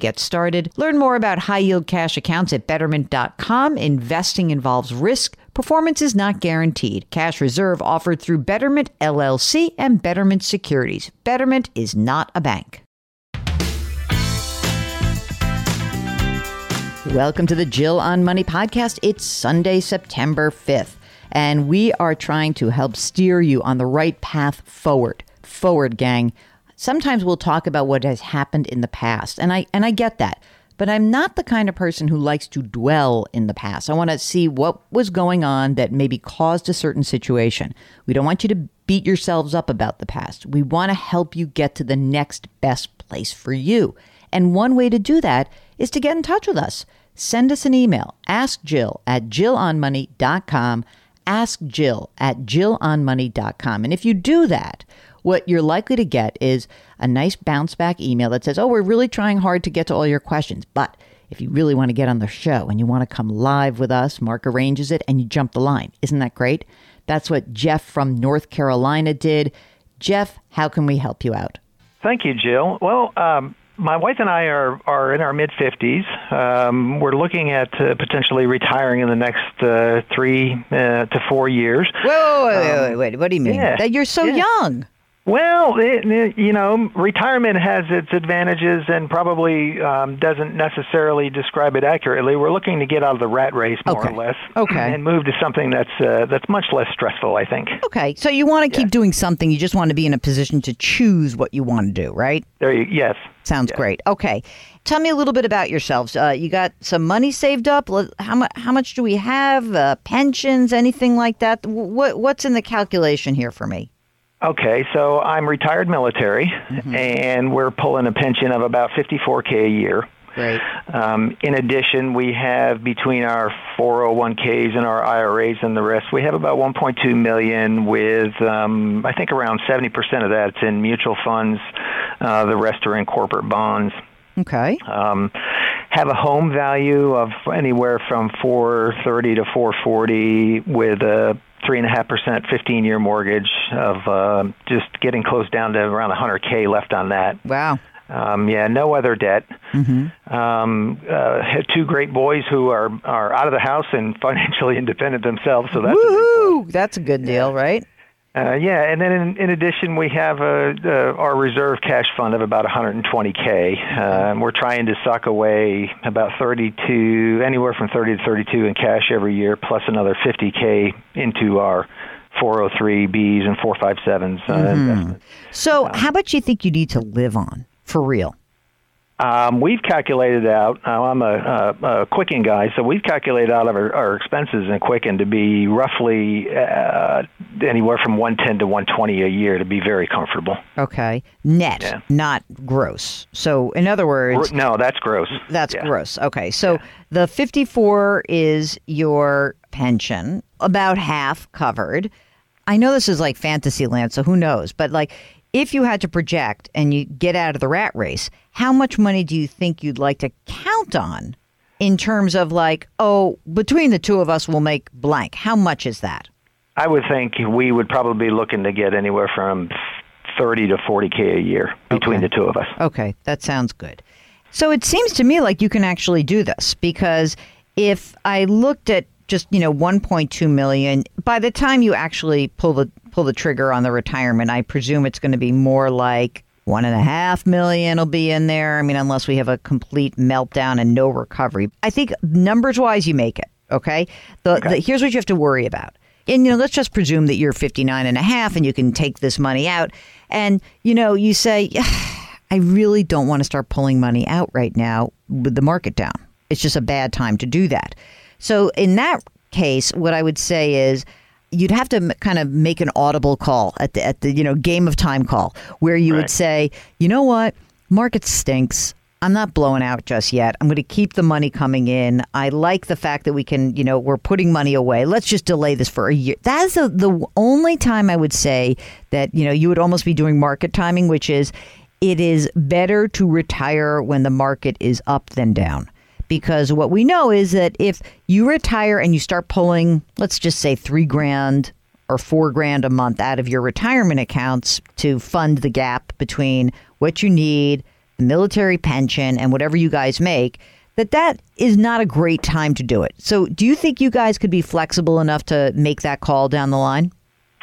get started. Learn more about high yield cash accounts at betterment.com. Investing involves risk. Performance is not guaranteed. Cash reserve offered through Betterment LLC and Betterment Securities. Betterment is not a bank. Welcome to the Jill on Money podcast. It's Sunday, September 5th, and we are trying to help steer you on the right path forward. Forward, gang. Sometimes we'll talk about what has happened in the past, and I and I get that. But I'm not the kind of person who likes to dwell in the past. I want to see what was going on that maybe caused a certain situation. We don't want you to beat yourselves up about the past. We want to help you get to the next best place for you. And one way to do that is to get in touch with us. Send us an email. Ask Jill at jillonmoney.com. Ask Jill at jillonmoney.com. And if you do that, what you're likely to get is a nice bounce back email that says, Oh, we're really trying hard to get to all your questions. But if you really want to get on the show and you want to come live with us, Mark arranges it and you jump the line. Isn't that great? That's what Jeff from North Carolina did. Jeff, how can we help you out? Thank you, Jill. Well, um, my wife and I are are in our mid fifties. Um, we're looking at uh, potentially retiring in the next uh, three uh, to four years. Whoa, wait, wait, wait, wait, What do you mean? yeah, That you're so yeah. young. Well, it, it- you know, retirement has its advantages and probably um, doesn't necessarily describe it accurately. We're looking to get out of the rat race more Okay. or less, Okay. and move to something that's uh, that's much less stressful. I think. Okay, so you want to keep doing something. You just want to be in a position to choose what you want to do, right? There, you, yes. Sounds great. Okay, tell me a little bit about yourselves. Uh, you got some money saved up. How much? How much do we have? Uh, pensions? Anything like that? What What's in the calculation here for me? Okay, so I'm retired military, and we're pulling a pension of about 54k a year. Great. Um, in addition, we have between our 401ks and our IRAs and the rest, we have about 1.2 million. With um, I think around 70% of that's in mutual funds. Uh, the rest are in corporate bonds. Okay. Um, have a home value of anywhere from 430 to 440 with a three and a half percent 15 year mortgage of uh, just getting close down to around a 100k left on that. Wow. Um, yeah, no other debt. Mm-hmm. Um, uh, had two great boys who are are out of the house and financially independent themselves. So that's a. Woohoo! That's a good deal, right? Uh, yeah, and then in, in addition, we have uh, uh, our reserve cash fund of about 120k. Uh, and we're trying to suck away about 32, anywhere from 30 to 32 in cash every year, plus another 50k into our 403bs and 457s uh, investments. So, how much do you think you need to live on for real? Um, we've calculated out. Uh, I'm a, a, a Quicken guy, so we've calculated out of our, our expenses in Quicken to be roughly uh, anywhere from 110 to 120 a year to be very comfortable. Okay, net, Yeah. not gross. So, in other words, No, that's gross. That's Yeah. gross. Okay. So the 54 is your pension, about half covered. I know this is like fantasy land, so who knows? But like if you had to project and you get out of the rat race, how much money do you think you'd like to count on in terms of like, oh, between the two of us we'll make blank. How much is that? I would think we would probably be looking to get anywhere from 30 to 40k a year between Okay. the two of us. Okay, that sounds good. So it seems to me like you can actually do this because if I looked at just you know 1.2 million, by the time you actually pull the pull the trigger on the retirement, I presume it's going to be more like one and a half million will be in there. I mean, unless we have a complete meltdown and no recovery. I think numbers wise, you make it. Okay. The, the here's what you have to worry about. And you know, let's just presume that you're 59 and a half and you can take this money out. And you know, you say, I really don't want to start pulling money out right now with the market down. It's just a bad time to do that. So in that case, what I would say is you'd have to m- kind of make an audible call at the at the you know game of time call where you would say, you know what, market stinks. I'm not blowing out just yet. I'm going to keep the money coming in. I like the fact that we can, you know, we're putting money away. Let's just delay this for a year. That's the the only time I would say that, you know, you would almost be doing market timing, which is it is better to retire when the market is up than down. Because what we know is that if you retire and you start pulling, let's just say three grand or four grand a month out of your retirement accounts to fund the gap between what you need, the military pension, and whatever you guys make, that that is not a great time to do it. So, do you think you guys could be flexible enough to make that call down the line?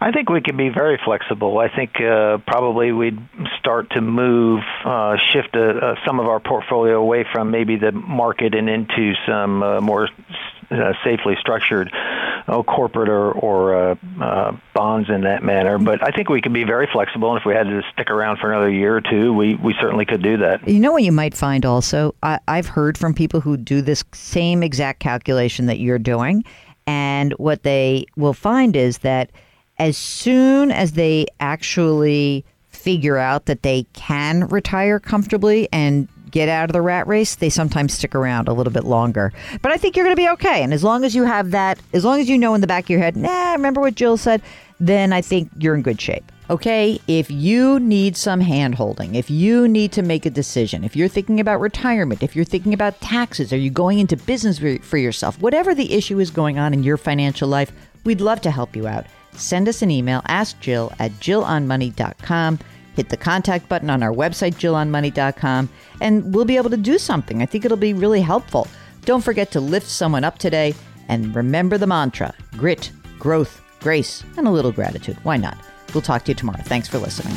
I think we can be very flexible. I think uh, probably we'd start to move, uh, shift uh uh, some of our portfolio away from maybe the market and into some uh, more safely structured uh, corporate or, or bonds in that manner. But I think we can be very flexible, and if we had to stick around for another year or two, we, we certainly could do that. You know what you might find also? I, I've heard from people who do this same exact calculation that you're doing. And what they will find is that as soon as they actually figure out that they can retire comfortably and get out of the rat race, they sometimes stick around a little bit longer. But I think you're going to be okay. And as long as you have that, as long as you know in the back of your head, nah, remember what Jill said, then I think you're in good shape. Okay, if you need some hand holding, if you need to make a decision, if you're thinking about retirement, if you're thinking about taxes, are you going into business for- for yourself, whatever the issue is going on in your financial life, we'd love to help you out. Send us an email, ask Jill at jillonmoney.com. Hit the contact button on our website, jillonmoney.com, and we'll be able to do something. I think it'll be really helpful. Don't forget to lift someone up today and remember the mantra grit, growth, grace, and a little gratitude. Why not? We'll talk to you tomorrow. Thanks for listening.